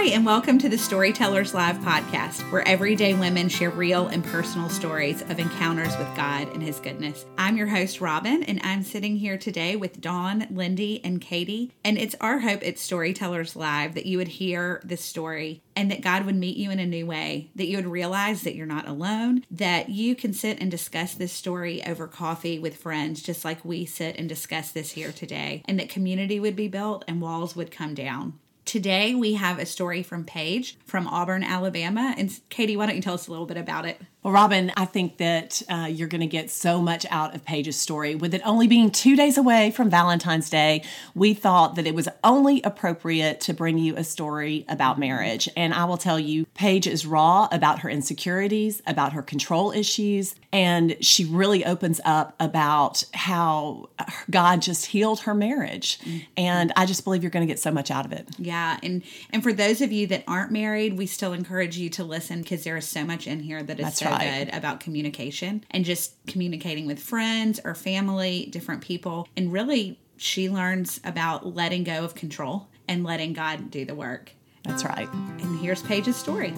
Hi, and welcome to the Storytellers Live podcast, where everyday women share real and personal stories of encounters with God and His goodness. I'm your host, Robin, and I'm sitting here today with Dawn, Lindy, and Katie. And it's our hope at Storytellers Live that you would hear this story and that God would meet you in a new way, that you would realize that you're not alone, that you can sit and discuss this story over coffee with friends, just like we sit and discuss this here today, and that community would be built and walls would come down. Today, we have a story from Paige from Auburn, Alabama. And Katie, why don't you tell us a little bit about it? Well, Robin, I think that uh, you're going to get so much out of Paige's story. With it only being two days away from Valentine's Day, we thought that it was only appropriate to bring you a story about marriage. And I will tell you, Paige is raw about her insecurities, about her control issues, and she really opens up about how God just healed her marriage. Mm-hmm. And I just believe you're going to get so much out of it. Yeah, and and for those of you that aren't married, we still encourage you to listen because there is so much in here that is That's so right. good about communication and just communicating with friends or family, different people. And really, she learns about letting go of control and letting God do the work. That's right. And here's Paige's story.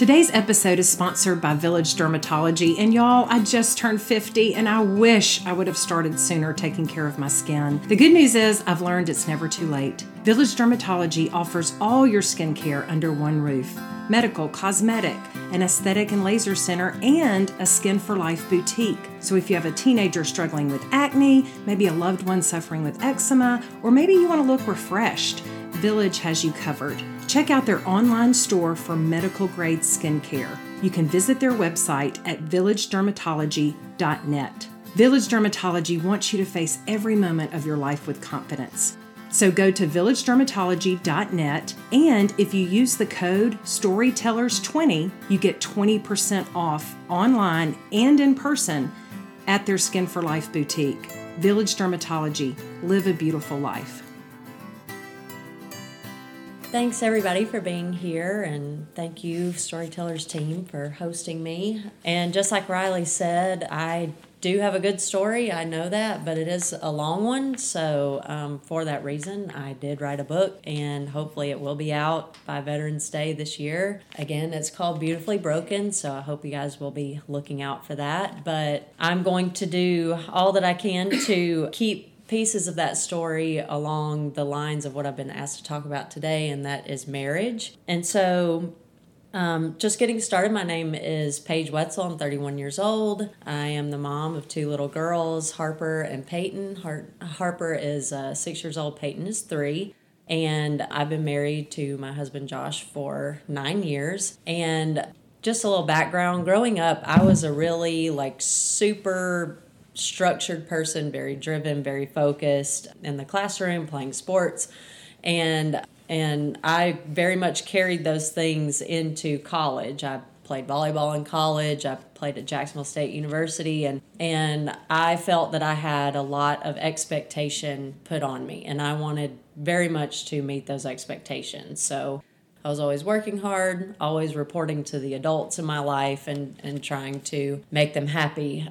Today's episode is sponsored by Village Dermatology. And y'all, I just turned 50 and I wish I would have started sooner taking care of my skin. The good news is I've learned it's never too late. Village Dermatology offers all your skincare under one roof medical, cosmetic, an aesthetic and laser center, and a Skin for Life boutique. So if you have a teenager struggling with acne, maybe a loved one suffering with eczema, or maybe you want to look refreshed, Village has you covered. Check out their online store for medical grade skincare. You can visit their website at villagedermatology.net. Village Dermatology wants you to face every moment of your life with confidence. So go to villagedermatology.net and if you use the code STORYTELLERS20, you get 20% off online and in person at their Skin for Life boutique. Village Dermatology. Live a beautiful life. Thanks everybody for being here, and thank you, Storytellers team, for hosting me. And just like Riley said, I do have a good story. I know that, but it is a long one. So, um, for that reason, I did write a book, and hopefully, it will be out by Veterans Day this year. Again, it's called Beautifully Broken. So, I hope you guys will be looking out for that. But I'm going to do all that I can to keep pieces of that story along the lines of what I've been asked to talk about today, and that is marriage. And so, um, just getting started, my name is Paige Wetzel. I'm 31 years old. I am the mom of two little girls, Harper and Peyton. Har- Harper is uh, six years old, Peyton is three. And I've been married to my husband Josh for nine years. And just a little background growing up, I was a really like super structured person, very driven, very focused in the classroom, playing sports. And and I very much carried those things into college. I played volleyball in college. I played at Jacksonville State University and and I felt that I had a lot of expectation put on me and I wanted very much to meet those expectations. So I was always working hard, always reporting to the adults in my life and, and trying to make them happy.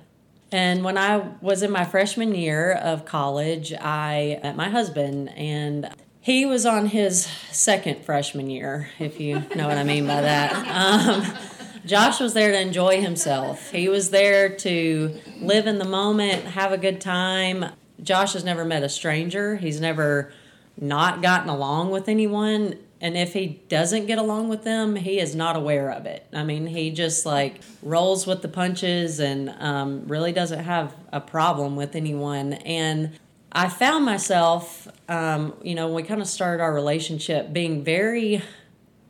And when I was in my freshman year of college, I met my husband and he was on his second freshman year, if you know what I mean by that. Um, Josh was there to enjoy himself. He was there to live in the moment, have a good time. Josh has never met a stranger. He's never not gotten along with anyone. And if he doesn't get along with them, he is not aware of it. I mean, he just like rolls with the punches and um, really doesn't have a problem with anyone. And I found myself, um, you know, we kind of started our relationship, being very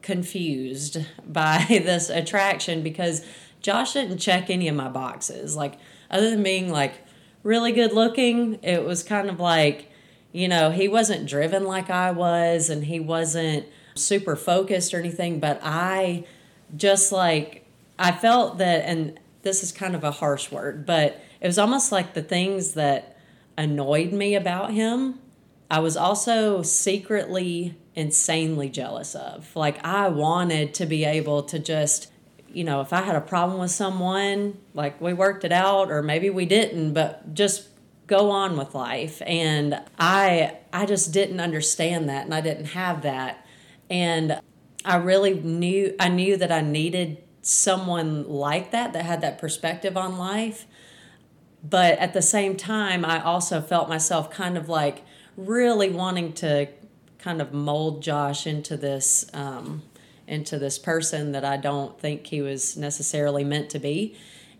confused by this attraction because Josh didn't check any of my boxes. Like, other than being like really good looking, it was kind of like, you know, he wasn't driven like I was and he wasn't super focused or anything, but I just like, I felt that, and this is kind of a harsh word, but it was almost like the things that annoyed me about him, I was also secretly insanely jealous of. Like, I wanted to be able to just, you know, if I had a problem with someone, like we worked it out, or maybe we didn't, but just go on with life. And I, I just didn't understand that, and I didn't have that. And I really knew I knew that I needed someone like that that had that perspective on life. But at the same time, I also felt myself kind of like really wanting to kind of mold Josh into this um, into this person that I don't think he was necessarily meant to be.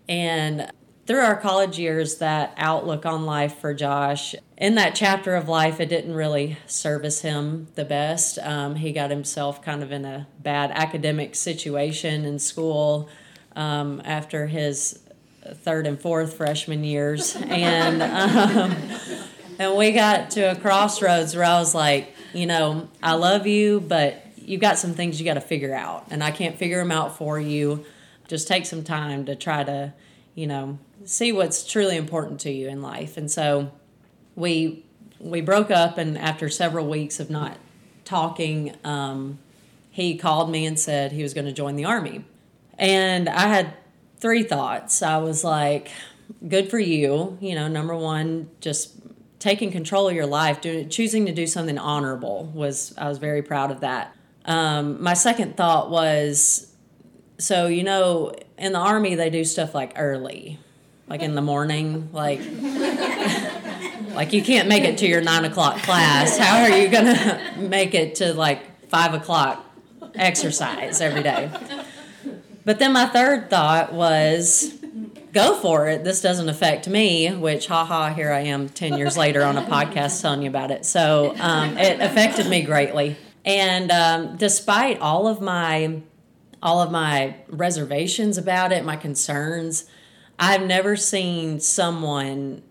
And through our college years, that outlook on life for Josh, in that chapter of life, it didn't really service him the best. Um, he got himself kind of in a bad academic situation in school um, after his third and fourth freshman years. and, um, and we got to a crossroads where I was like, you know, I love you, but you've got some things you got to figure out, and I can't figure them out for you. Just take some time to try to, you know, see what's truly important to you in life. And so we we broke up, and after several weeks of not talking, um, he called me and said he was going to join the army. And I had three thoughts. I was like, good for you. You know, number one, just taking control of your life, doing, choosing to do something honorable was, I was very proud of that. Um, my second thought was, so, you know, in the army, they do stuff like early, like in the morning, like, like you can't make it to your nine o'clock class. How are you to make it to like five o'clock exercise every day? But then my third thought was, go for it. This doesn't affect me, which, haha, here I am 10 years later on a podcast telling you about it. So um, it affected me greatly. And um, despite all of my all of my reservations about it, my concerns, I've never seen someone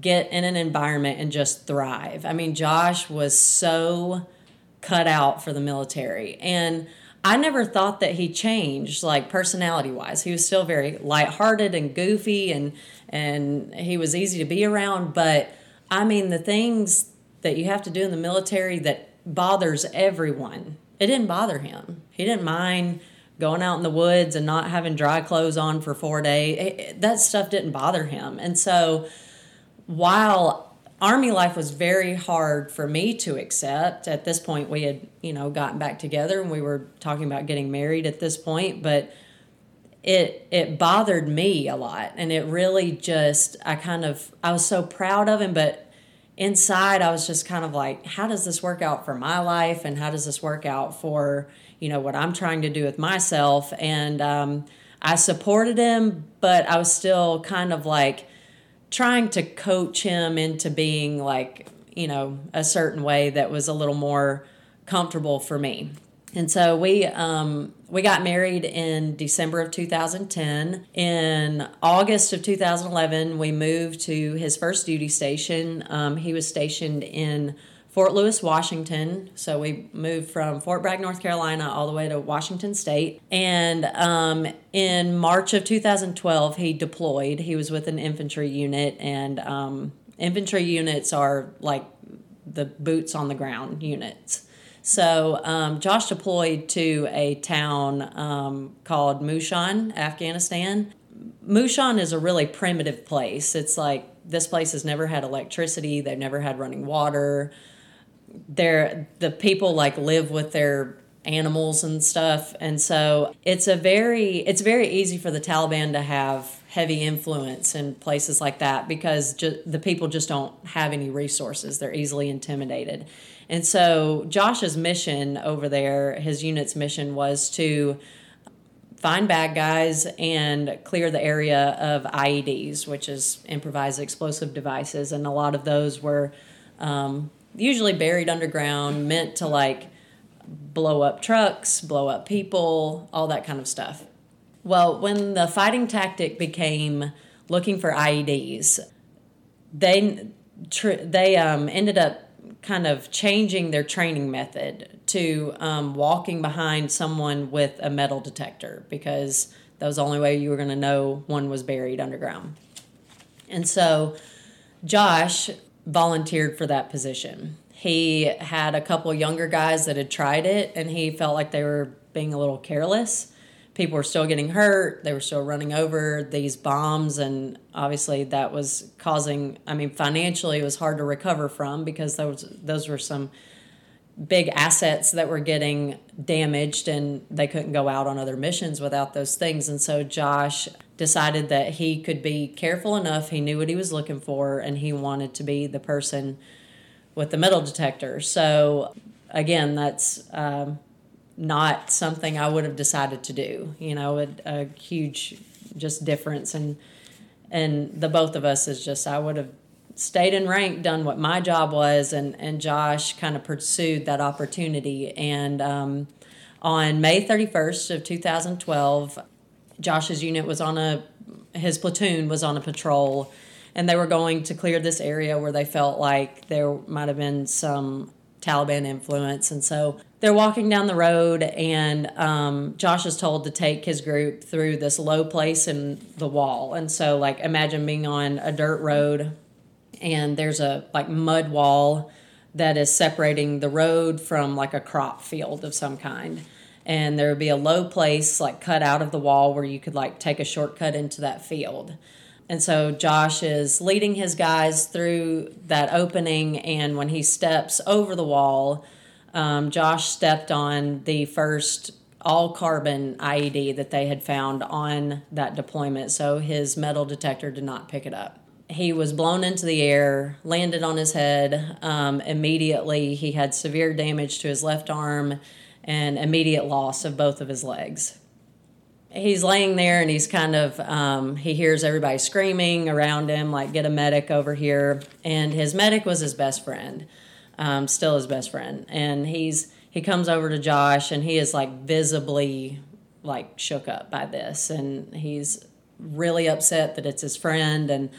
get in an environment and just thrive. I mean, Josh was so cut out for the military. And I never thought that he changed like personality wise. He was still very lighthearted and goofy and and he was easy to be around, but I mean the things that you have to do in the military that bothers everyone. It didn't bother him. He didn't mind going out in the woods and not having dry clothes on for four days. That stuff didn't bother him. And so while army life was very hard for me to accept at this point we had you know gotten back together and we were talking about getting married at this point but it it bothered me a lot and it really just i kind of i was so proud of him but inside I was just kind of like, how does this work out for my life? And how does this work out for, you know, what I'm trying to do with myself? And um, I supported him, but I was still kind of like trying to coach him into being like, you know, a certain way that was a little more comfortable for me. And so we um, we got married in December of 2010. In August of 2011, we moved to his first duty station. Um, he was stationed in Fort Lewis, Washington. So we moved from Fort Bragg, North Carolina, all the way to Washington State. And um, in March of 2012, he deployed. He was with an infantry unit, and um, infantry units are like the boots on the ground units. So um, Josh deployed to a town um, called Mushan, Afghanistan. Mushan is a really primitive place. It's like this place has never had electricity. They've never had running water. They're, the people like live with their animals and stuff, and so it's a very it's very easy for the Taliban to have heavy influence in places like that because ju- the people just don't have any resources. They're easily intimidated. And so Josh's mission over there, his unit's mission was to find bad guys and clear the area of IEDs, which is improvised explosive devices. And a lot of those were um, usually buried underground, meant to like blow up trucks, blow up people, all that kind of stuff. Well, when the fighting tactic became looking for IEDs, they tr- they um, ended up kind of changing their training method to um, walking behind someone with a metal detector because that was the only way you were going to know one was buried underground. And so Josh volunteered for that position. He had a couple younger guys that had tried it and he felt like they were being a little careless people were still getting hurt they were still running over these bombs and obviously that was causing i mean financially it was hard to recover from because those those were some big assets that were getting damaged and they couldn't go out on other missions without those things. And so Josh decided that he could be careful enough, he knew what he was looking for, and he wanted to be the person with the metal detector. So, again, that's um, not something I would have decided to do. You know, a, a huge just difference. And, and the both of us is just, I would have stayed in rank, done what my job was, and, and Josh kind of pursued that opportunity. And um, on May 31st of 2012, Josh's unit was on a, his platoon was on a patrol, and they were going to clear this area where they felt like there might have been some Taliban influence. And so they're walking down the road, and um, Josh is told to take his group through this low place in the wall. And so, like, imagine being on a dirt road and there's a like mud wall that is separating the road from like a crop field of some kind. And there would be a low place like cut out of the wall where you could like take a shortcut into that field. And so josh is leading his guys through that opening and when he steps over the wall um, josh stepped on the first all carbon ied that they had found on that deployment so his metal detector did not pick it up he was blown into the air, landed on his head. Um, immediately, he had severe damage to his left arm and immediate loss of both of his legs. He's laying there and he's kind of, um, he hears everybody screaming around him, like, get a medic over here. And his medic was his best friend, um, still his best friend. And he's, he comes over to Josh and he is like visibly like shook up by this. And he's really upset that it's his friend. And,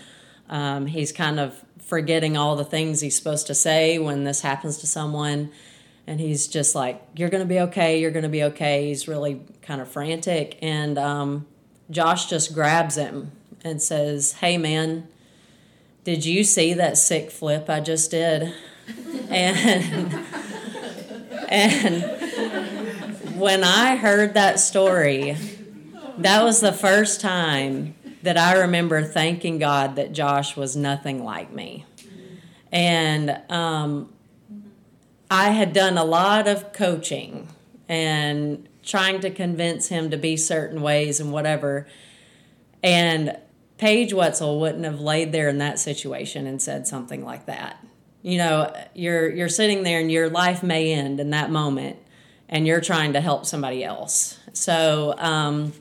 um, he's kind of forgetting all the things he's supposed to say when this happens to someone. And he's just like, You're going to be okay. You're going to be okay. He's really kind of frantic. And um, Josh just grabs him and says, Hey, man, did you see that sick flip I just did? and, and when I heard that story, that was the first time that I remember thanking God that Josh was nothing like me. And um, I had done a lot of coaching and trying to convince him to be certain ways and whatever. And Paige Wetzel wouldn't have laid there in that situation and said something like that. You know, you're you're sitting there and your life may end in that moment, and you're trying to help somebody else. So, um,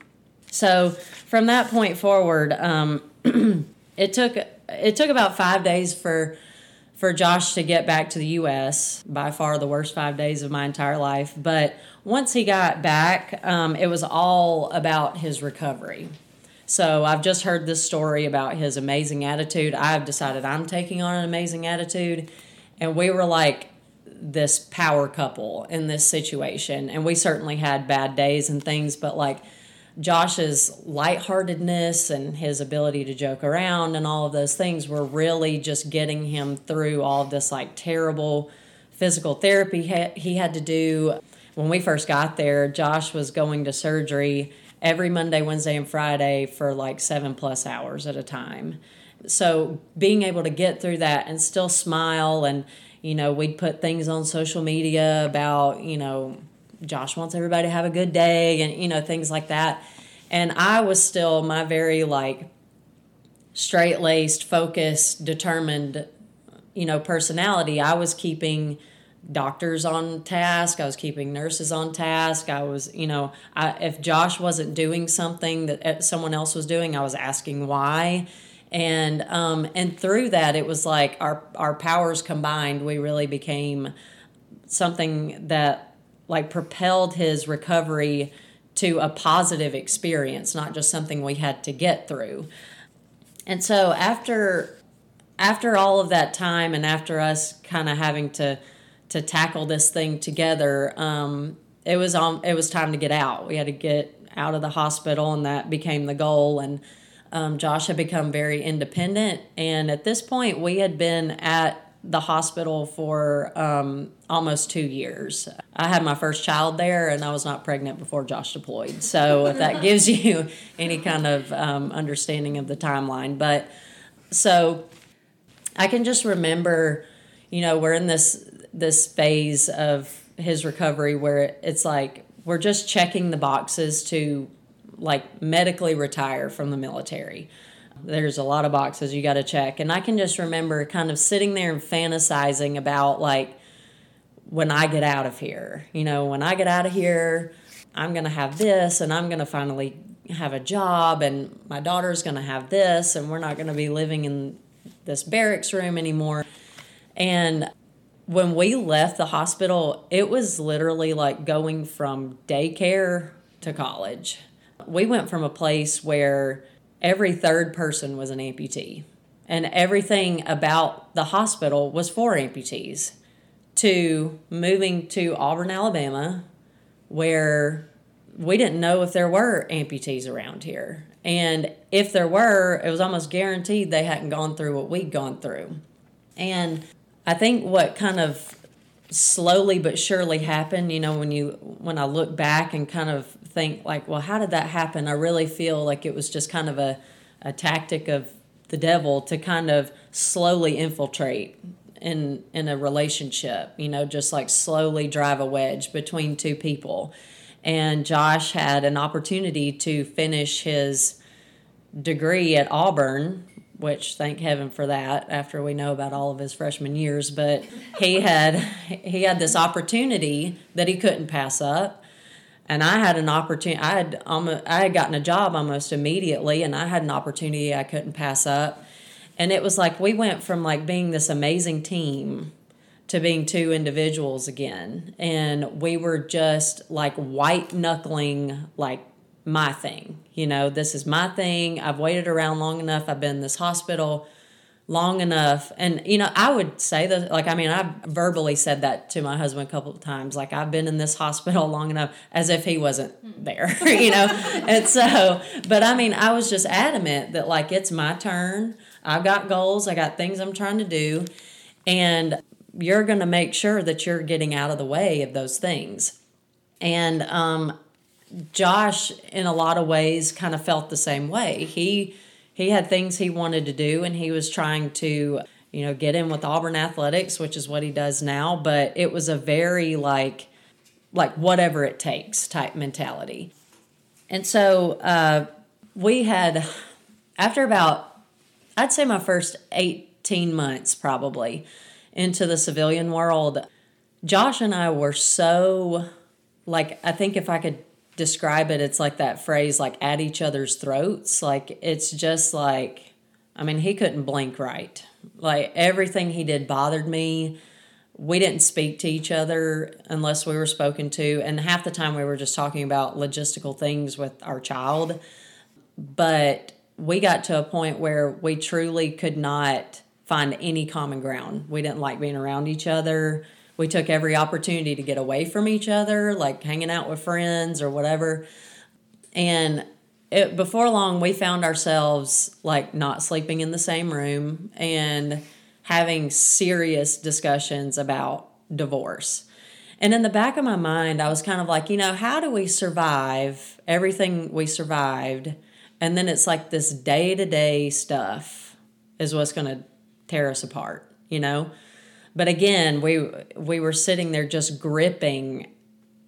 so from that point forward, um, it took it took about five days for for Josh to get back to the U.S. By far the worst five days of my entire life. But once he got back, um, it was all about his recovery. So I've just heard this story about his amazing attitude. I've decided I'm taking on an amazing attitude, and we were like this power couple in this situation. And we certainly had bad days and things, but like Josh's lightheartedness and his ability to joke around and all of those things were really just getting him through all of this like terrible physical therapy he had to do. When we first got there, Josh was going to surgery every Monday, Wednesday, and Friday for like seven plus hours at a time. So being able to get through that and still smile and you know, we'd put things on social media about, you know, Josh wants everybody to have a good day and you know things like that. And I was still my very like straight laced, focused, determined, you know, personality. I was keeping doctors on task. I was keeping nurses on task. I was, you know, I, if Josh wasn't doing something that uh, someone else was doing, I was asking why. And um, and through that, it was like our our powers combined. We really became something that like propelled his recovery to a positive experience, not just something we had to get through. And so after after all of that time and after us kind of having to to tackle this thing together, um, it was on it was time to get out. We had to get out of the hospital and that became the goal and um, Josh had become very independent and at this point we had been at the hospital for um, almost two years. I had my first child there, and I was not pregnant before Josh deployed. So if that gives you any kind of um, understanding of the timeline, but so I can just remember, you know, we're in this this phase of his recovery where it's like we're just checking the boxes to like medically retire from the military. There's a lot of boxes you got to check. And I can just remember kind of sitting there and fantasizing about like when I get out of here. You know, when I get out of here, I'm going to have this and I'm going to finally have a job and my daughter's going to have this and we're not going to be living in this barracks room anymore. And when we left the hospital, it was literally like going from daycare to college. We went from a place where every third person was an amputee and everything about the hospital was for amputees to moving to Auburn, Alabama, where we didn't know if there were amputees around here. And if there were, it was almost guaranteed they hadn't gone through what we'd gone through. And I think what kind of slowly but surely happen you know, when you when I look back and kind of think like, well, how did that happen? I really feel like it was just kind of a, a tactic of the devil to kind of slowly infiltrate in in a relationship, you know, just like slowly drive a wedge between two people. And Josh had an opportunity to finish his degree at Auburn which thank heaven for that after we know about all of his freshman years but he had he had this opportunity that he couldn't pass up. And I had an opportunity I had almost, I had gotten a job almost immediately and I had an opportunity I couldn't pass up. And it was like we went from like being this amazing team to being two individuals again. And we were just like white knuckling like my thing. You know, this is my thing. I've waited around long enough. I've been in this hospital long enough. And, you know, I would say that, like, I mean, I've verbally said that to my husband a couple of times. Like, I've been in this hospital long enough as if he wasn't there, you know? and so, but I mean, I was just adamant that, like, it's my turn. I've got goals, I got things I'm trying to do. And you're going to make sure that you're getting out of the way of those things. And um, Josh, in a lot of ways, kind of felt the same way. He he had things he wanted to do, and he was trying to, you know, get in with Auburn athletics, which is what he does now. But it was a very like, like whatever it takes type mentality. And so uh, we had, after about, I'd say my first eighteen months probably into the civilian world, Josh and I were so like I think if I could describe it, it's like that phrase, like at each other's throats. Like it's just like, I mean, he couldn't blink right. Like everything he did bothered me. We didn't speak to each other unless we were spoken to. And half the time we were just talking about logistical things with our child. But we got to a point where we truly could not find any common ground. We didn't like being around each other we took every opportunity to get away from each other, like hanging out with friends or whatever. And it, before long, we found ourselves like not sleeping in the same room and having serious discussions about divorce. And in the back of my mind, I was kind of like, you know, how do we survive everything we survived? And then it's like this day to day stuff is what's going to tear us apart, you know? But again, we we were sitting there just gripping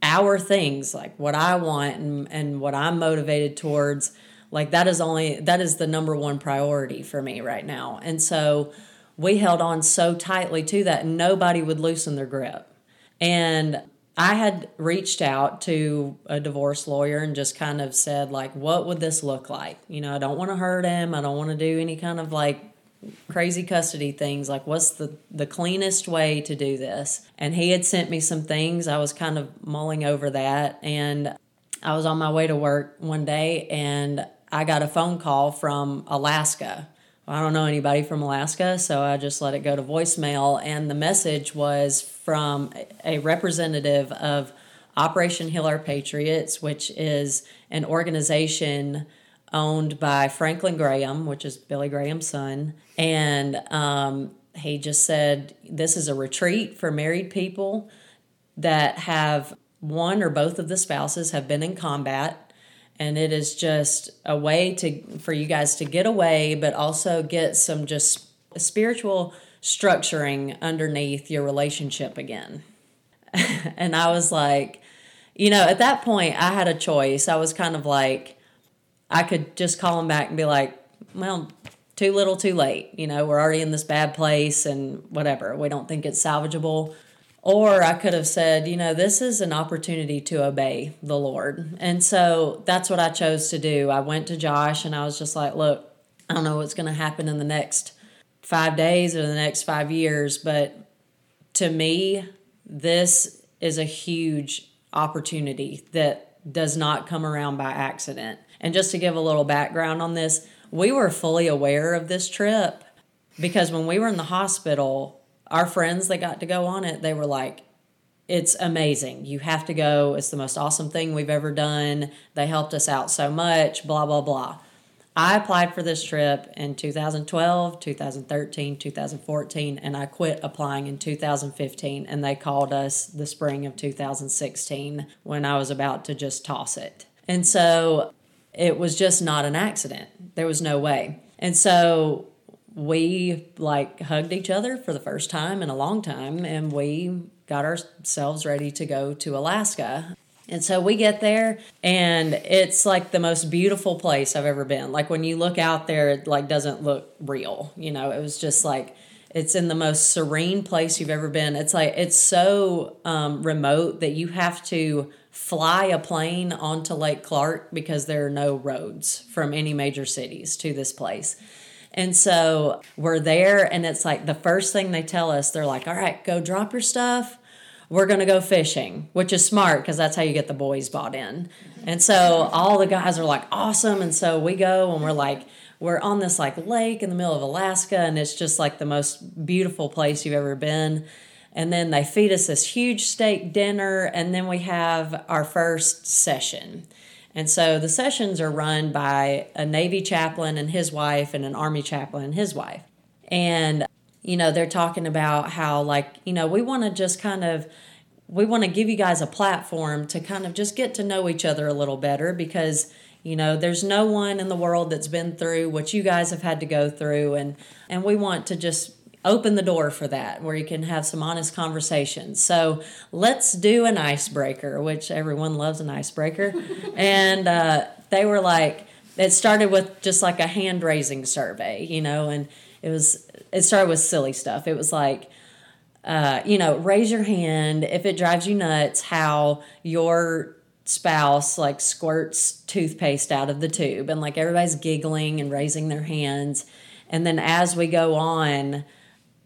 our things, like what I want and, and what I'm motivated towards. Like that is only that is the number one priority for me right now. And so we held on so tightly to that nobody would loosen their grip. And I had reached out to a divorce lawyer and just kind of said like what would this look like? You know, I don't want to hurt him. I don't want to do any kind of like crazy custody things like what's the the cleanest way to do this? And he had sent me some things. I was kind of mulling over that. And i was on my way to work one day and i got a phone call from alaska. I don't know anybody from alaska so i just let it go to voicemail. And the message was from a representative of operation heal our patriots which is an organization owned by Franklin Graham, which is Billy Graham's son. And um, he just said, This is a retreat for married people that have one or both of the spouses have been in combat. And it is just a way to for you guys to get away, but also get some just spiritual structuring underneath your relationship again. and I was like, you know, at that point, I had a choice. I was kind of like, I could just call him back and be like, well, too little, too late. You know, we're already in this bad place and whatever. We don't think it's salvageable. Or I could have said, you know, this is an opportunity to obey the Lord. And so that's what I chose to do. I went to Josh and I was just like, look, I don't know what's going to happen in the next five days or the next five years, but to me, this is a huge opportunity that does not come around by accident. And just to give a little background on this, we were fully aware of this trip because when we were in the hospital, our friends that got to go on it, they were like, it's amazing. You have to go. It's the most awesome thing we've ever done. They helped us out so much, blah, blah, blah. I applied for this trip in 2012, 2013, 2014, and I quit applying in 2015. And they called us the spring of 2016 when I was about to just toss it. And so it was just not an accident. There was no way. And so we like hugged each other for the first time in a long time and we got ourselves ready to go to Alaska. And so we get there and it's like the most beautiful place I've ever been. Like when you look out there it like doesn't look real. You know, it was just like it's in the most serene place you've ever been. It's like it's so um, remote that you have to fly a plane onto Lake Clark because there are no roads from any major cities to this place. And so we're there, and it's like the first thing they tell us, they're like, all right, go drop your stuff. We're going to go fishing, which is smart because that's how you get the boys bought in. And so all the guys are like, awesome. And so we go, and we're like, we're on this like lake in the middle of Alaska, and it's just like the most beautiful place you've ever been. And then they feed us this huge steak dinner, and then we have our first session. And so the sessions are run by a Navy chaplain and his wife, and an Army chaplain and his wife. And, you know, they're talking about how, like, you know, we want to just kind of we want to give you guys a platform to kind of just get to know each other a little better because you know there's no one in the world that's been through what you guys have had to go through and and we want to just open the door for that where you can have some honest conversations. So let's do an icebreaker, which everyone loves an icebreaker. and uh, they were like, it started with just like a hand raising survey, you know, and it was, it started with silly stuff. It was like, uh, you know, raise your hand if it drives you nuts how your spouse like squirts toothpaste out of the tube and like everybody's giggling and raising their hands. And then as we go on,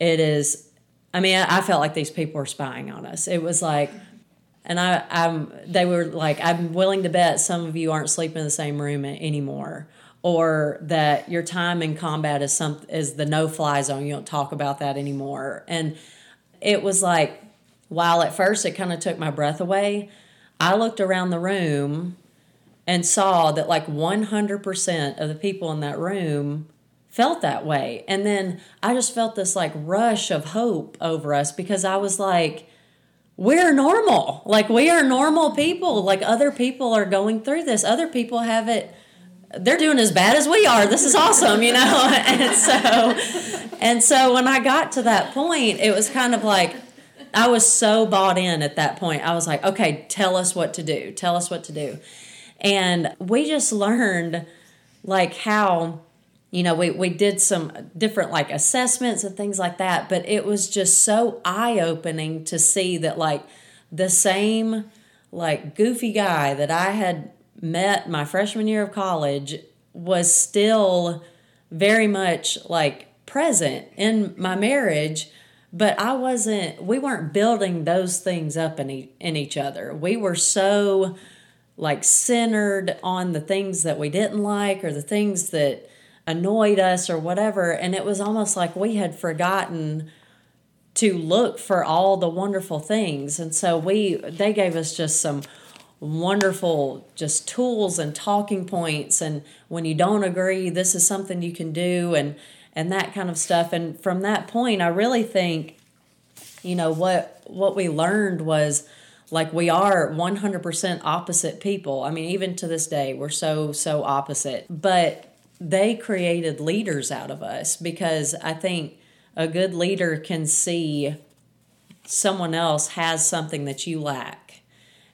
it is i mean i felt like these people were spying on us. It was like and i i'm they were like i'm willing to bet some of you aren't sleeping in the same room anymore or that your time in combat is some is the no fly zone. You don't talk about that anymore. And it was like while at first it kind of took my breath away i looked around the room and saw that like 100% of the people in that room felt that way. And then I just felt this like rush of hope over us because I was like, we're normal. Like we are normal people. Like other people are going through this. Other people have it they're doing as bad as we are. This is awesome, you know? and so and so when I got to that point, it was kind of like I was so bought in at that point. I was like, okay, tell us what to do. Tell us what to do. And we just learned like how you know we, we did some different like assessments and things like that but it was just so eye-opening to see that like the same like goofy guy that i had met my freshman year of college was still very much like present in my marriage but i wasn't we weren't building those things up in, e- in each other. We were so like centered on the things that we didn't like or the things that annoyed us or whatever. And it was almost like we had forgotten to look for all the wonderful things. And so we they gave us just some wonderful just tools and talking points and when you don't agree this is something you can do and and that kind of stuff and from that point I really think you know what what we learned was like we are 100% opposite people. I mean even to this day we're so so opposite. But they created leaders out of us because I think a good leader can see someone else has something that you lack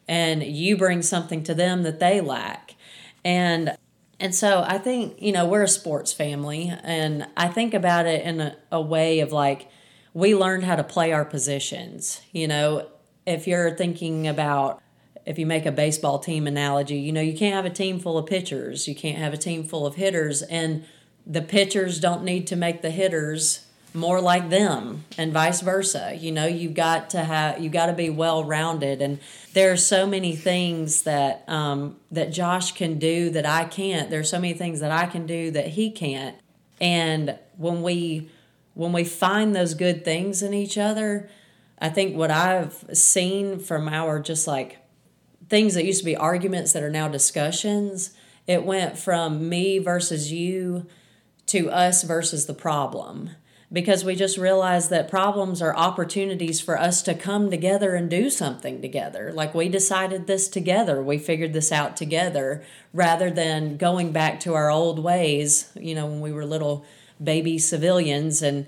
and you bring something to them that they lack. And and so i think you know we're a sports family and i think about it in a, a way of like we learned how to play our positions you know? If you're thinking about if you make a baseball team analogy you know you can't have a team full of pitchers. You can't have a team full of hitters. And the pitchers don't need to make the hitters more like them and vice versa. You know you've got to have you've got to be well rounded and there are so many things that um, that josh can do that i can't. There's so many things that i can do that he can't. And when we when we find those good things in each other i think what i've seen from our just like things that used to be arguments that are now discussions it went from me versus you to us versus the problem because we just realized that problems are opportunities for us to come together and do something together. Like we decided this together, we figured this out together rather than going back to our old ways, you know, when we were little baby civilians and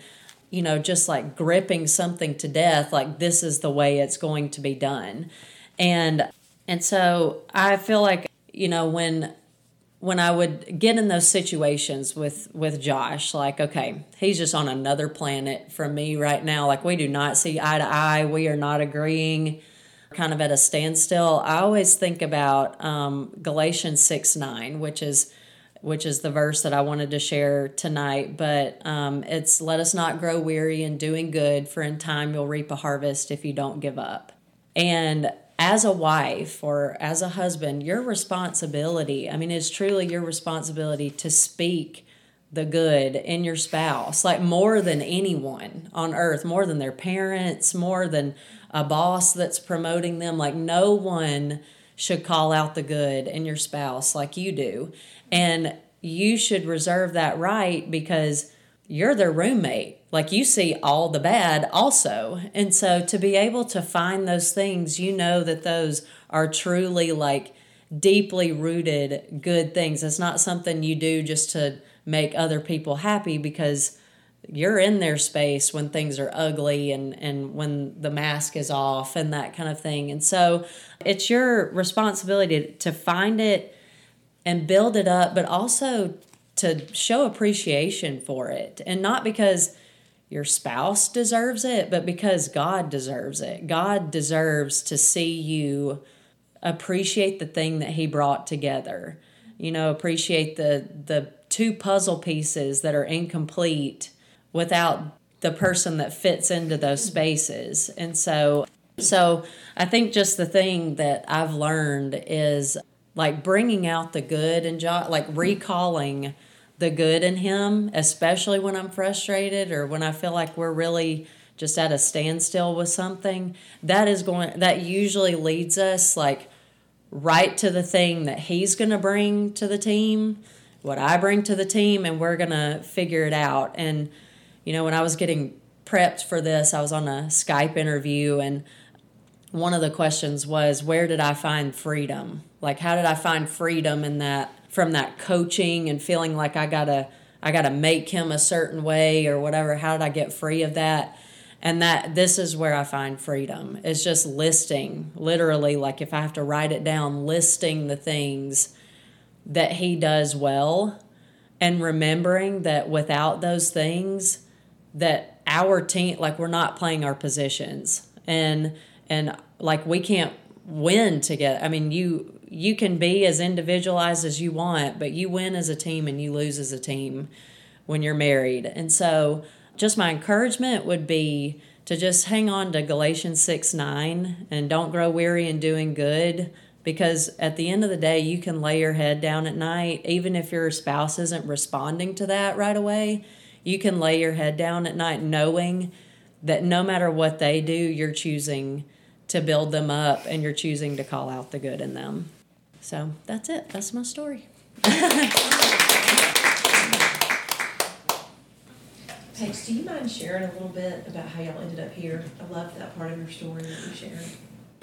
you know just like gripping something to death like this is the way it's going to be done. And and so I feel like you know when when I would get in those situations with with Josh, like, okay, he's just on another planet from me right now. Like we do not see eye to eye. We are not agreeing, kind of at a standstill. I always think about um, Galatians six nine, which is which is the verse that I wanted to share tonight. But um, it's let us not grow weary in doing good, for in time you'll reap a harvest if you don't give up. And as a wife or as a husband, your responsibility, I mean, it's truly your responsibility to speak the good in your spouse, like more than anyone on earth, more than their parents, more than a boss that's promoting them. Like, no one should call out the good in your spouse like you do. And you should reserve that right because you're their roommate. Like you see all the bad also. And so to be able to find those things, you know that those are truly like deeply rooted good things. It's not something you do just to make other people happy because you're in their space when things are ugly and, and when the mask is off and that kind of thing. And so it's your responsibility to find it and build it up, but also to show appreciation for it. And not because your spouse deserves it, but because God deserves it. God deserves to see you appreciate the thing that he brought together. You know, appreciate the the two puzzle pieces that are incomplete without the person that fits into those spaces. And so so I think just the thing that I've learned is like bringing out the good and jo- like recalling the good in him, especially when I'm frustrated or when I feel like we're really just at a standstill with something. That is going that usually leads us like right to the thing that he's going to bring to the team, what I bring to the team and we're going to figure it out. And you know, when I was getting prepped for this, I was on a Skype interview and one of the questions was where did I find freedom? Like how did I find freedom in that from that coaching and feeling like I gotta I gotta make him a certain way or whatever. How did I get free of that? And that this is where I find freedom. It's just listing, literally, like if I have to write it down, listing the things that he does well and remembering that without those things that our team like we're not playing our positions and and like we can't win together. I mean, you you can be as individualized as you want, but you win as a team and you lose as a team when you're married. And so, just my encouragement would be to just hang on to Galatians 6 9 and don't grow weary in doing good because at the end of the day, you can lay your head down at night, even if your spouse isn't responding to that right away. You can lay your head down at night knowing that no matter what they do, you're choosing to build them up and you're choosing to call out the good in them. So that's it. That's my story. Paige, do you mind sharing a little bit about how y'all ended up here? I love that part of your story that you shared.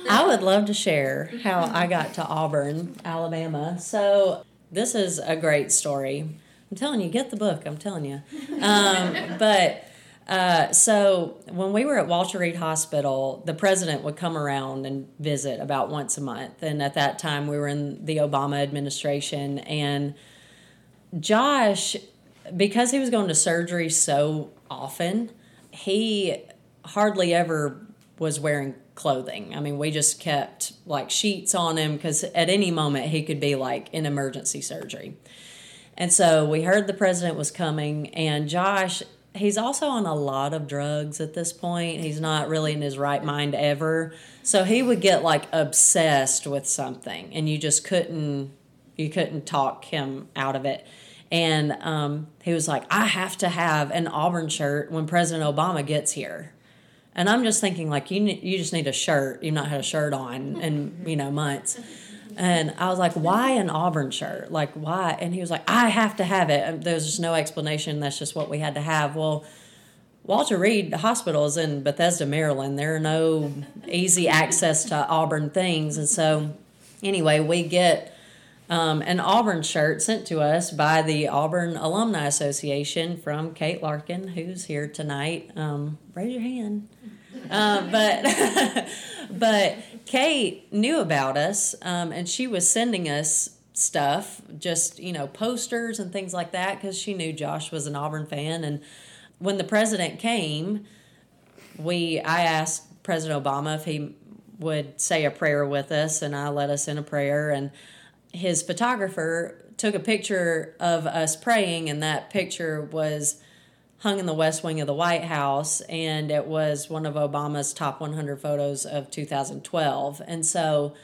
I would love to share how I got to Auburn, Alabama. So this is a great story. I'm telling you, get the book. I'm telling you. Um, but Uh, so when we were at Walter Reed Hospital, the president would come around and visit about once a month. And at that time, we were in the Obama administration. And Josh, because he was going to surgery so often, he hardly ever was wearing clothing. I mean, we just kept like sheets on him because at any moment he could be like in emergency surgery. And so we heard the president was coming, and Josh, he's also on a lot of drugs at this point. He's not really in his right mind ever. So he would get like obsessed with something, and you just couldn't you couldn't talk him out of it. And um, he was like, I have to have an Auburn shirt when President Obama gets here. And I'm just thinking, like, you you just need a shirt. You've not had a shirt on in you know months. And I was like, why an Auburn shirt? Like, why? And he was like, I have to have it. There's just no explanation. That's just what we had to have. Well, Walter Reed Hospital is in Bethesda, Maryland. There are no easy access to Auburn things. And so, anyway, we get um, an Auburn shirt sent to us by the Auburn Alumni Association from Kate Larkin, who's here tonight. Um, raise your hand. Uh, but but Kate knew about us, um, and she was sending us stuff, just you know, posters and things like that, because she knew Josh was an Auburn fan. And when the president came, we I asked President Obama if he would say a prayer with us, and I led us in a prayer. And his photographer took a picture of us praying, and that picture was hung in the west wing of the White House, and it was one of Obama's top 100 photos of 2012. And so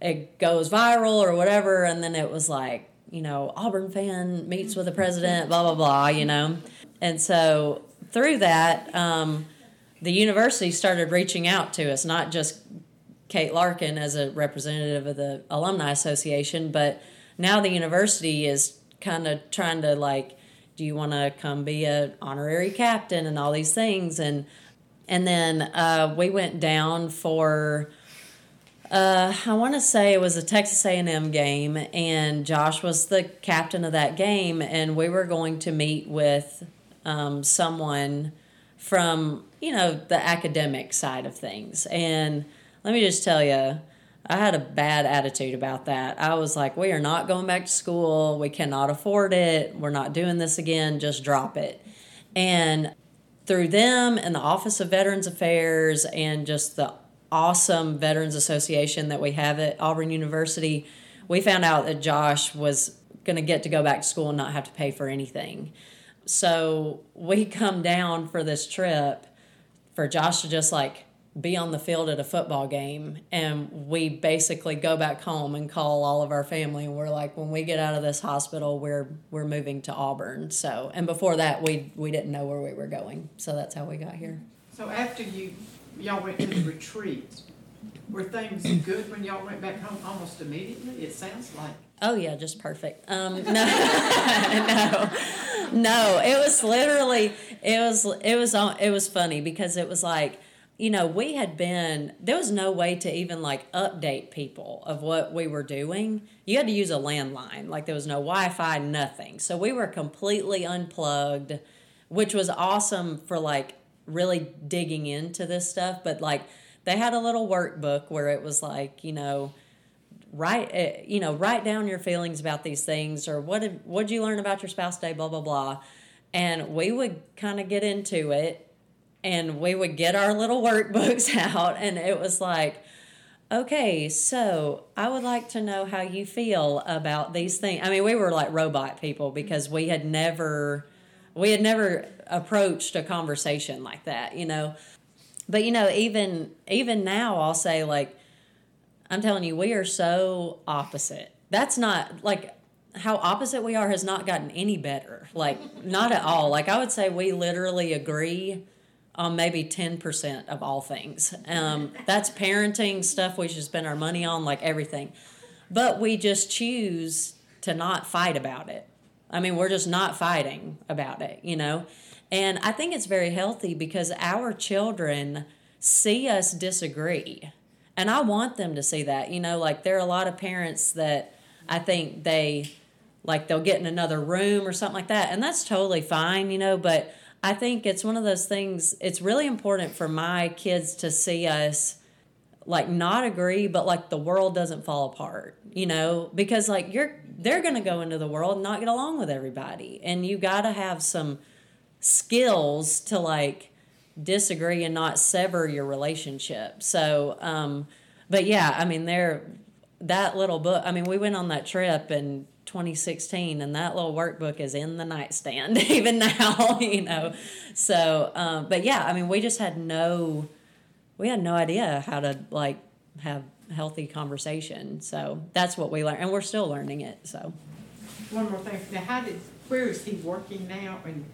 it goes viral or whatever, and then it was like, you know, Auburn fan meets with the president, blah, blah, blah, you know. And so through that, um, the university started reaching out to us, not just Kate Larkin as a representative of the Alumni Association, but now the university is kind of trying to like do you want to come be a honorary captain and all these things? And and then uh, we went down for uh, I want to say it was a Texas A&M game and Josh was the captain of that game and we were going to meet with um, someone from you know the academic side of things. And let me just tell you I had a bad attitude about that. I was like, we are not going back to school. We cannot afford it. We're not doing this again. Just drop it. And through them and the Office of Veterans Affairs and just the awesome Veterans Association that we have at Auburn University, we found out that Josh was going to get to go back to school and not have to pay for anything. So we come down for this trip for Josh to just like be on the field at a football game and we basically go back home and call all of our family and we're like when we get out of this hospital we're we're moving to Auburn so and before that we we didn't know where we were going so that's how we got here So after you, y'all went to the retreat, were things good when y'all went back home almost immediately? It sounds like. Oh yeah, just perfect. Um, no, no, no. It was literally. It was. It was. It was funny because it was like, you know, we had been. There was no way to even like update people of what we were doing. You had to use a landline. Like there was no Wi-Fi, nothing. So we were completely unplugged, which was awesome for like really digging into this stuff. But like they had a little workbook where it was like, you know write uh, you know write down your feelings about these things or what did what did you learn about your spouse day blah blah blah and we would kind of get into it and we would get our little workbooks out and it was like okay so i would like to know how you feel about these things i mean we were like robot people because we had never we had never approached a conversation like that you know but you know even even now i'll say like I'm telling you, we are so opposite. That's not like how opposite we are has not gotten any better. Like, not at all. Like, I would say we literally agree on maybe 10% of all things. Um, that's parenting stuff we should spend our money on, like everything. But we just choose to not fight about it. I mean, we're just not fighting about it, you know? And I think it's very healthy because our children see us disagree and I want them to see that. You know, like there are a lot of parents that I think they like they'll get in another room or something like that, and that's totally fine. You know, but I think it's one of those things, it's really important for my kids to see us like not agree but like the world doesn't fall apart you know? Because like you're they're going to go into the world and not get along with everybody. And you got to have some skills to like disagree and not sever your relationship. So um but yeah i mean they're that little book i mean we went on that trip in 2016 and that little workbook is in the nightstand even now you know so um but yeah i mean we just had no we had no idea how to like have healthy conversation. So that's what we learned, and we're still learning it. So One more thing, now how did, where is he working now and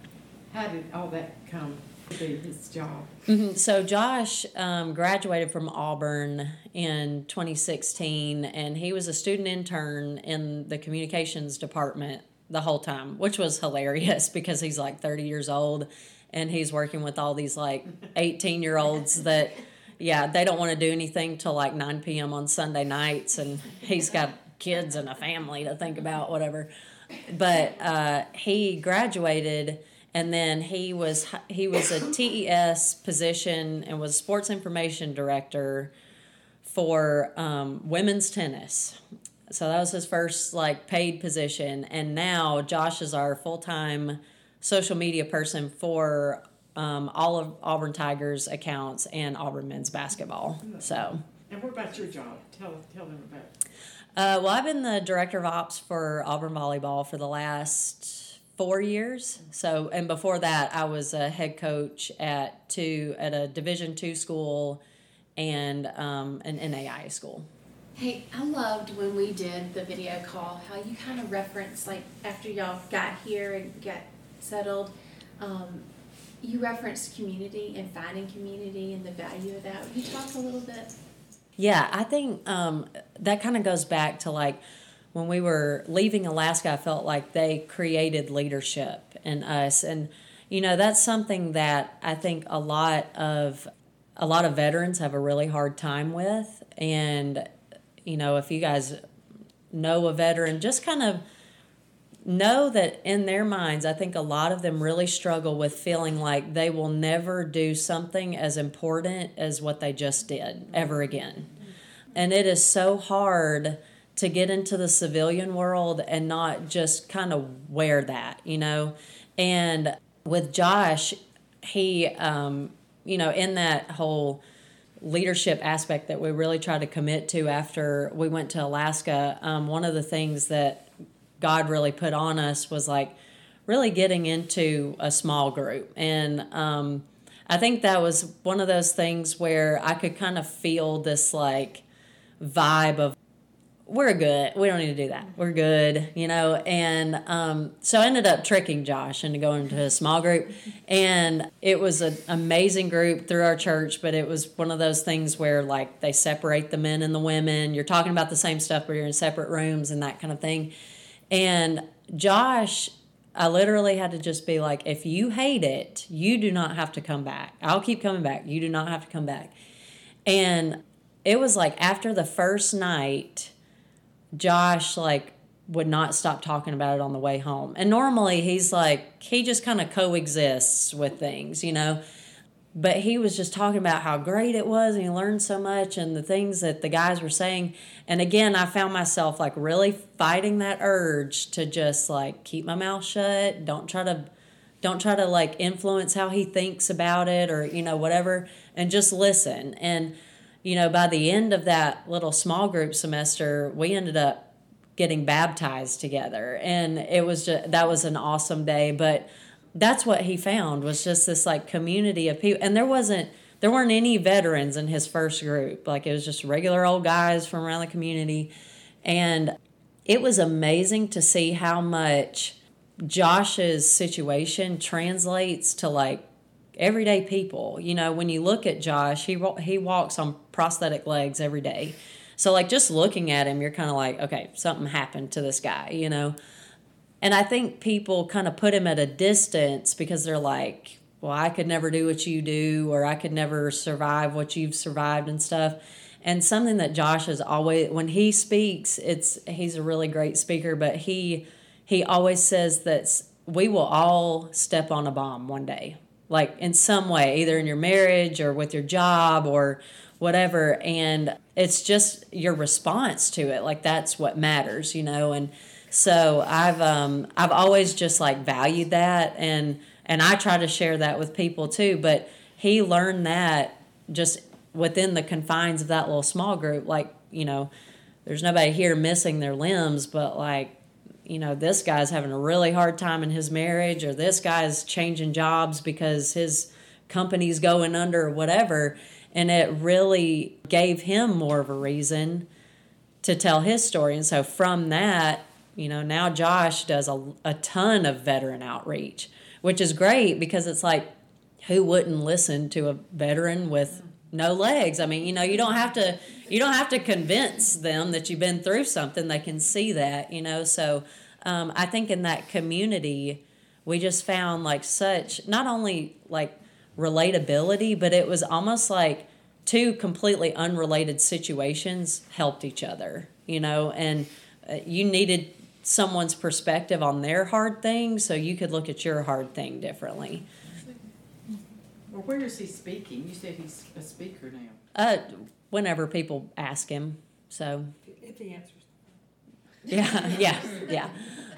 how did all that come his job? Mhm. So Josh um, graduated from Auburn in 2016, and he was a student intern in the communications department the whole time, which was hilarious because he's like 30 years old, and he's working with all these like 18 year olds that, yeah, they don't want to do anything till like 9 p.m. on Sunday nights, and he's got kids and a family to think about, whatever. But uh, he graduated and then he was he was a TES position and was sports information director for um, women's tennis. So that was his first like paid position, and now Josh is our full time social media person for um, all of Auburn Tigers accounts and Auburn men's basketball. So. And what about your job? Tell, tell them about it. Uh, well, I've been the director of ops for Auburn volleyball for the last four years. So, and before that, I was a head coach at two at a Division two school and um, an NAI school. Hey, I loved when we did the video call, how you kind of referenced, like, after y'all got here and got settled, um, you referenced community and finding community and the value of that. Would you talk a little bit? Yeah, I think um, that kind of goes back to like when we were leaving Alaska, I felt like they created leadership in us. And, you know, that's something that I think a lot of a lot of veterans have a really hard time with. And, you know, if you guys know a veteran, just kind of know that in their minds, I think a lot of them really struggle with feeling like they will never do something as important as what they just did ever again. And it is so hard to get into the civilian world and not just kind of wear that, you know? And with Josh, he, um, you know, in that whole leadership aspect that we really tried to commit to after we went to Alaska, um, one of the things that God really put on us was like really getting into a small group. And um, I think that was one of those things where I could kind of feel this like vibe of, we're good. We don't need to do that. We're good, you know. And um, so I ended up tricking Josh into going to a small group, and it was an amazing group through our church. But it was one of those things where like they separate the men and the women. You're talking about the same stuff, but you're in separate rooms and that kind of thing. And Josh, I literally had to just be like, if you hate it, you do not have to come back. I'll keep coming back. You do not have to come back. And it was like after the first night, Josh like would not stop talking about it on the way home. And normally he's like he just kind of coexists with things, you know. But he was just talking about how great it was and he learned so much and the things that the guys were saying. And again, I found myself like really fighting that urge to just like keep my mouth shut, don't try to don't try to like influence how he thinks about it or you know whatever and just listen. And you know, by the end of that little small group semester, we ended up getting baptized together. And it was just, that was an awesome day. But that's what he found was just this like community of people. And there wasn't, there weren't any veterans in his first group. Like it was just regular old guys from around the community. And it was amazing to see how much Josh's situation translates to like everyday people. You know, when you look at Josh, he he walks on prosthetic legs every day. So like just looking at him, you're kind of like, okay, something happened to this guy, you know. And I think people kind of put him at a distance because they're like, well, I could never do what you do, or I could never survive what you've survived and stuff. And something that Josh is always when he speaks, it's he's a really great speaker, but he he always says that we will all step on a bomb one day, like in some way, either in your marriage or with your job or whatever. And it's just your response to it. Like that's what matters, you know. And so I've um, I've always just like valued that, and and I try to share that with people too. But he learned that just within the confines of that little small group. Like you know, there's nobody here missing their limbs, but like you know, this guy's having a really hard time in his marriage, or this guy's changing jobs because his company's going under, or whatever. And it really gave him more of a reason to tell his story. And so from that, you know, now Josh does a, a ton of veteran outreach, which is great because it's like, who wouldn't listen to a veteran with no legs? I mean, you know, you don't have to you don't have to convince them that you've been through something. They can see that, you know. So um, I think in that community, we just found like such not only like relatability, but it was almost like two completely unrelated situations helped each other, you know, and uh, you needed someone's perspective on their hard thing so you could look at your hard thing differently. Well, where is he speaking? You said he's a speaker now. Uh, whenever people ask him. So If he answers. yeah, yeah, yeah,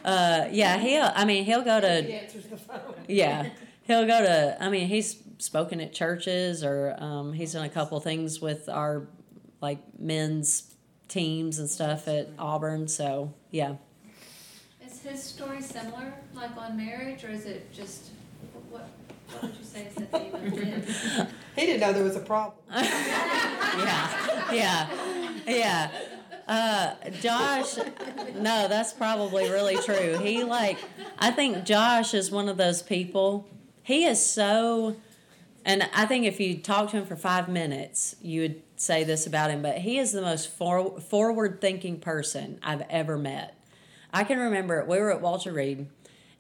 uh, yeah. He'll. I mean, he'll go If he to. answers the phone. Yeah, he'll go to. I mean, he's spoken at churches, or um, he's done a couple things with our like men's teams and stuff at Auburn. So yeah. Is his story similar, like on marriage, or is it just what? What would you say is that they went through? He didn't know there was a problem. yeah, yeah, yeah. Uh, Josh, no, that's probably really true. He like, I think Josh is one of those people. He is so, and I think if you talk to him for five minutes, you would say this about him. But he is the most for, forward-thinking person I've ever met. I can remember we were at Walter Reed,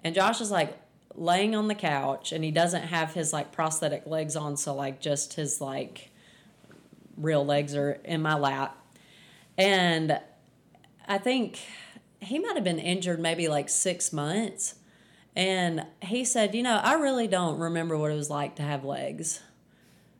and Josh is like laying on the couch, and he doesn't have his like prosthetic legs on, so like just his like real legs are in my lap. And I think he might have been injured maybe like six months. And he said, You know, I really don't remember what it was like to have legs.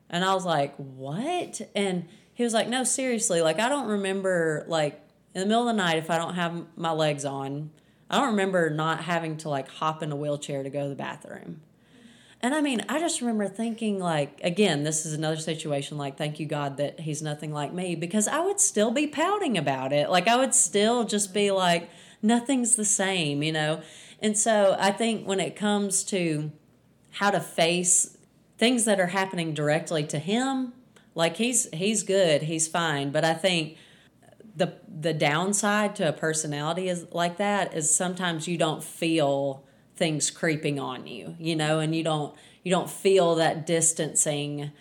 And I was like, What? And he was like, No, seriously, like I don't remember like in the middle of the night if I don't have my legs on. I don't remember not having to like hop in a wheelchair to go to the bathroom. And I mean, I just remember thinking, like, again, this is another situation like, thank you, God, that he's nothing like me, because I would still be pouting about it. Like, I would still just be like, nothing's the same, you know? And so I think when it comes to how to face things that are happening directly to him, like he's he's good, he's fine, but I think the the downside to a personality is like that is sometimes you don't feel things creeping on you you know and you don't you don't feel that distancing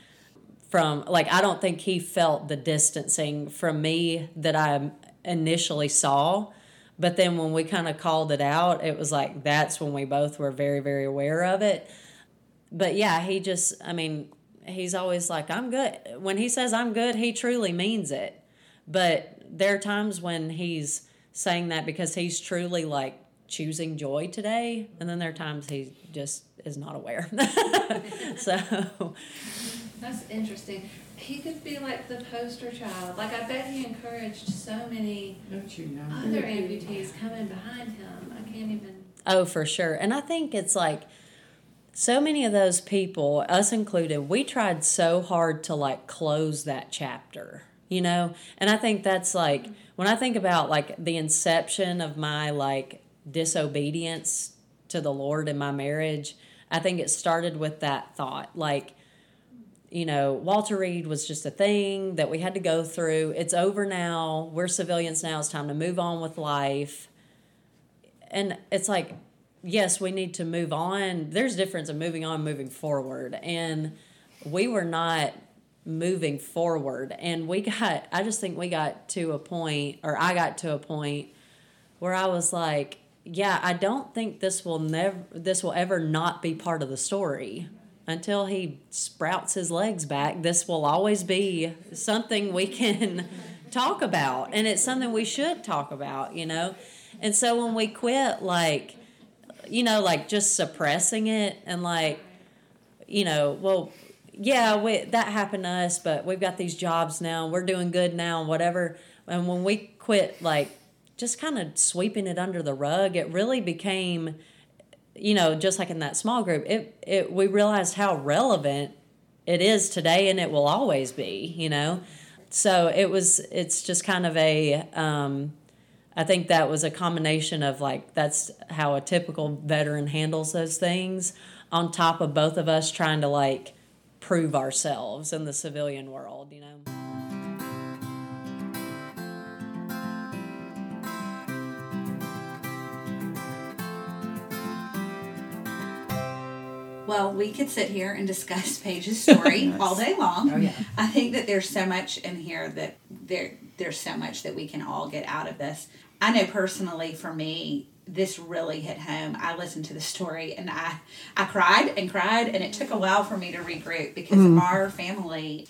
from like i don't think he felt the distancing from me that i initially saw but then when we kind of called it out it was like that's when we both were very very aware of it. But yeah he just i mean he's always like i'm good. When he says i'm good he truly means it. But there are times when he's saying that because he's truly like choosing joy today and then there are times he just is not aware so That's interesting. He could be like the poster child. Like I bet he encouraged so many Don't you know? other amputees coming behind him. I can't even. oh for sure and i think it's like so many of those people us included we tried so hard to like close that chapter you know and i think that's like when i think about like the inception of my like disobedience to the lord in my marriage i think it started with that thought. Like you know walter reed was just a thing that we had to go through. It's over now. We're civilians now. It's time to move on with life. And it's like yes we need to move on. There's a difference in moving on moving forward. And we were not moving forward. And we got i just think we got to a point or i got to a point where i was like yeah i don't think this will never this will ever not be part of the story until he sprouts his legs back this will always be something we can talk about and it's something we should talk about you know and so when we quit like you know, like just suppressing it and like, you know, well, yeah, we, that happened to us, but we've got these jobs now, we're doing good now, whatever. And when we quit, like, just kind of sweeping it under the rug, it really became, you know, just like in that small group, it, it we realized how relevant it is today, and it will always be, you know. So it was, it's just kind of a, um, I think that was a combination of like that's how a typical veteran handles those things, on top of both of us trying to like prove ourselves in the civilian world, you know. Well, we could sit here and discuss Paige's story all day long. Oh, yeah. I think that there's so much in here that there there's so much that we can all get out of this. I know personally for me, this really hit home. I listened to the story and I I cried and cried and it took a while for me to regroup because mm-hmm. our family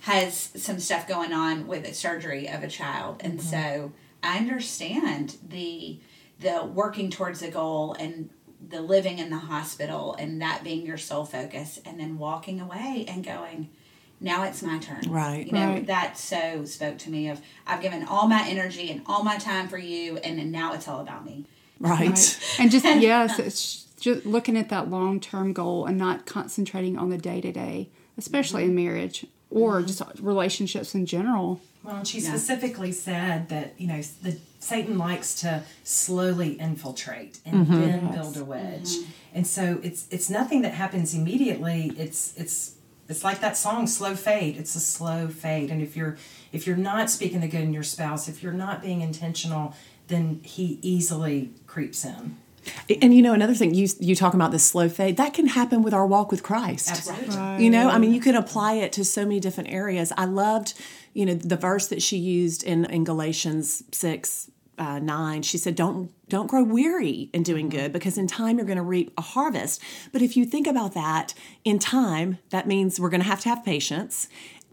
has some stuff going on with a surgery of a child and mm-hmm. so I understand the the working towards a goal and the living in the hospital and that being your sole focus and then walking away and going now it's my turn Right. you know Right. that so spoke to me of i've given all my energy and all my time for you and then now it's all about me Right. Right. And just yes, it's just looking at that long term goal and not concentrating on the day to day, especially in mm-hmm. marriage or mm-hmm. just relationships in general. Well, and she specifically said that you know the Satan likes to slowly infiltrate and mm-hmm. then build a wedge, mm-hmm. and so it's it's nothing that happens immediately. It's it's it's like that song, slow fade. It's a slow fade, and if you're if you're not speaking the good in your spouse, if you're not being intentional, then he easily creeps in. And you know another thing you you talk about this slow fade that can happen with our walk with Christ. Absolutely. You know, I mean, you could apply it to so many different areas. I loved, you know, the verse that she used in in Galatians six. Uh, nine she said don't don't grow weary in doing good because in time you're going to reap a harvest. But if you think about that in time that means we're going to have to have patience.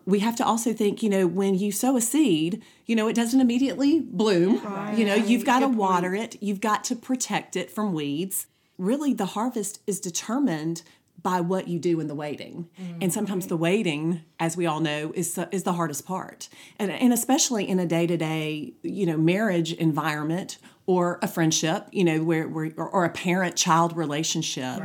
We have to also think you know when you sow a seed you know it doesn't immediately bloom. You know you've got to water it. You've got to protect it from weeds. Really the harvest is determined by what you do in the waiting. Mm-hmm. And sometimes the waiting as we all know is is the hardest part. And and especially in a day-to-day you know marriage environment or a friendship you know where, where or, or a parent child relationship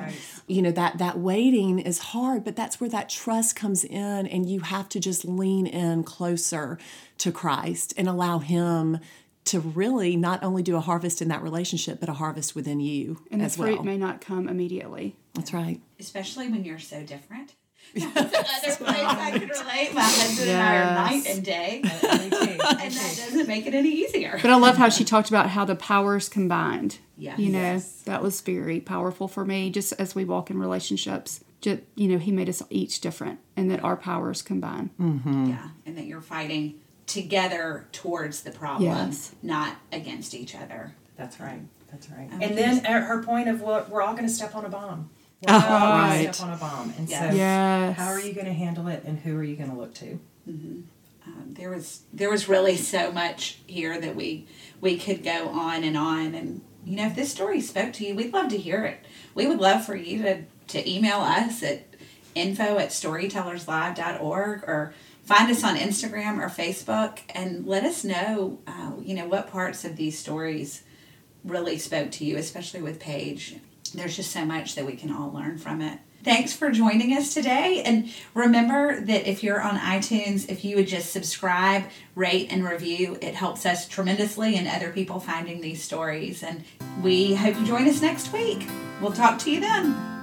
you know that that waiting is hard but that's where that trust comes in and you have to just lean in closer to Christ and allow him to really not only do a harvest in that relationship but a harvest within you And the fruit may not come immediately. that's right especially when you're so different That's another place I can relate. My husband and I are night and day, and that doesn't make it any easier. But I love how she talked about how the powers combined. Yeah. You know, that was very powerful for me just as we walk in relationships. Just, you know, he made us each different and that our powers combine. Mm-hmm. Yeah, and that you're fighting together towards the problem, Yes. not against each other. That's right. That's right. And then at her point of well, we're all going to step on a bomb. We're all Right. going to step on a bomb, and Yes. so Yes. how are you going to handle it, and who are you going to look to? Um, there was there was really so much here that we we could go on and on and you know if this story spoke to you we'd love to hear it we would love for you to to email us at info at storytellerslive.org or find us on instagram or facebook and let us know uh, you know what parts of these stories really spoke to you especially with paige there's just so much that we can all learn from it Thanks for joining us today. And remember that if you're on iTunes, if you would just subscribe, rate, and review, it helps us tremendously and other people finding these stories. And we hope you join us next week. We'll talk to you then.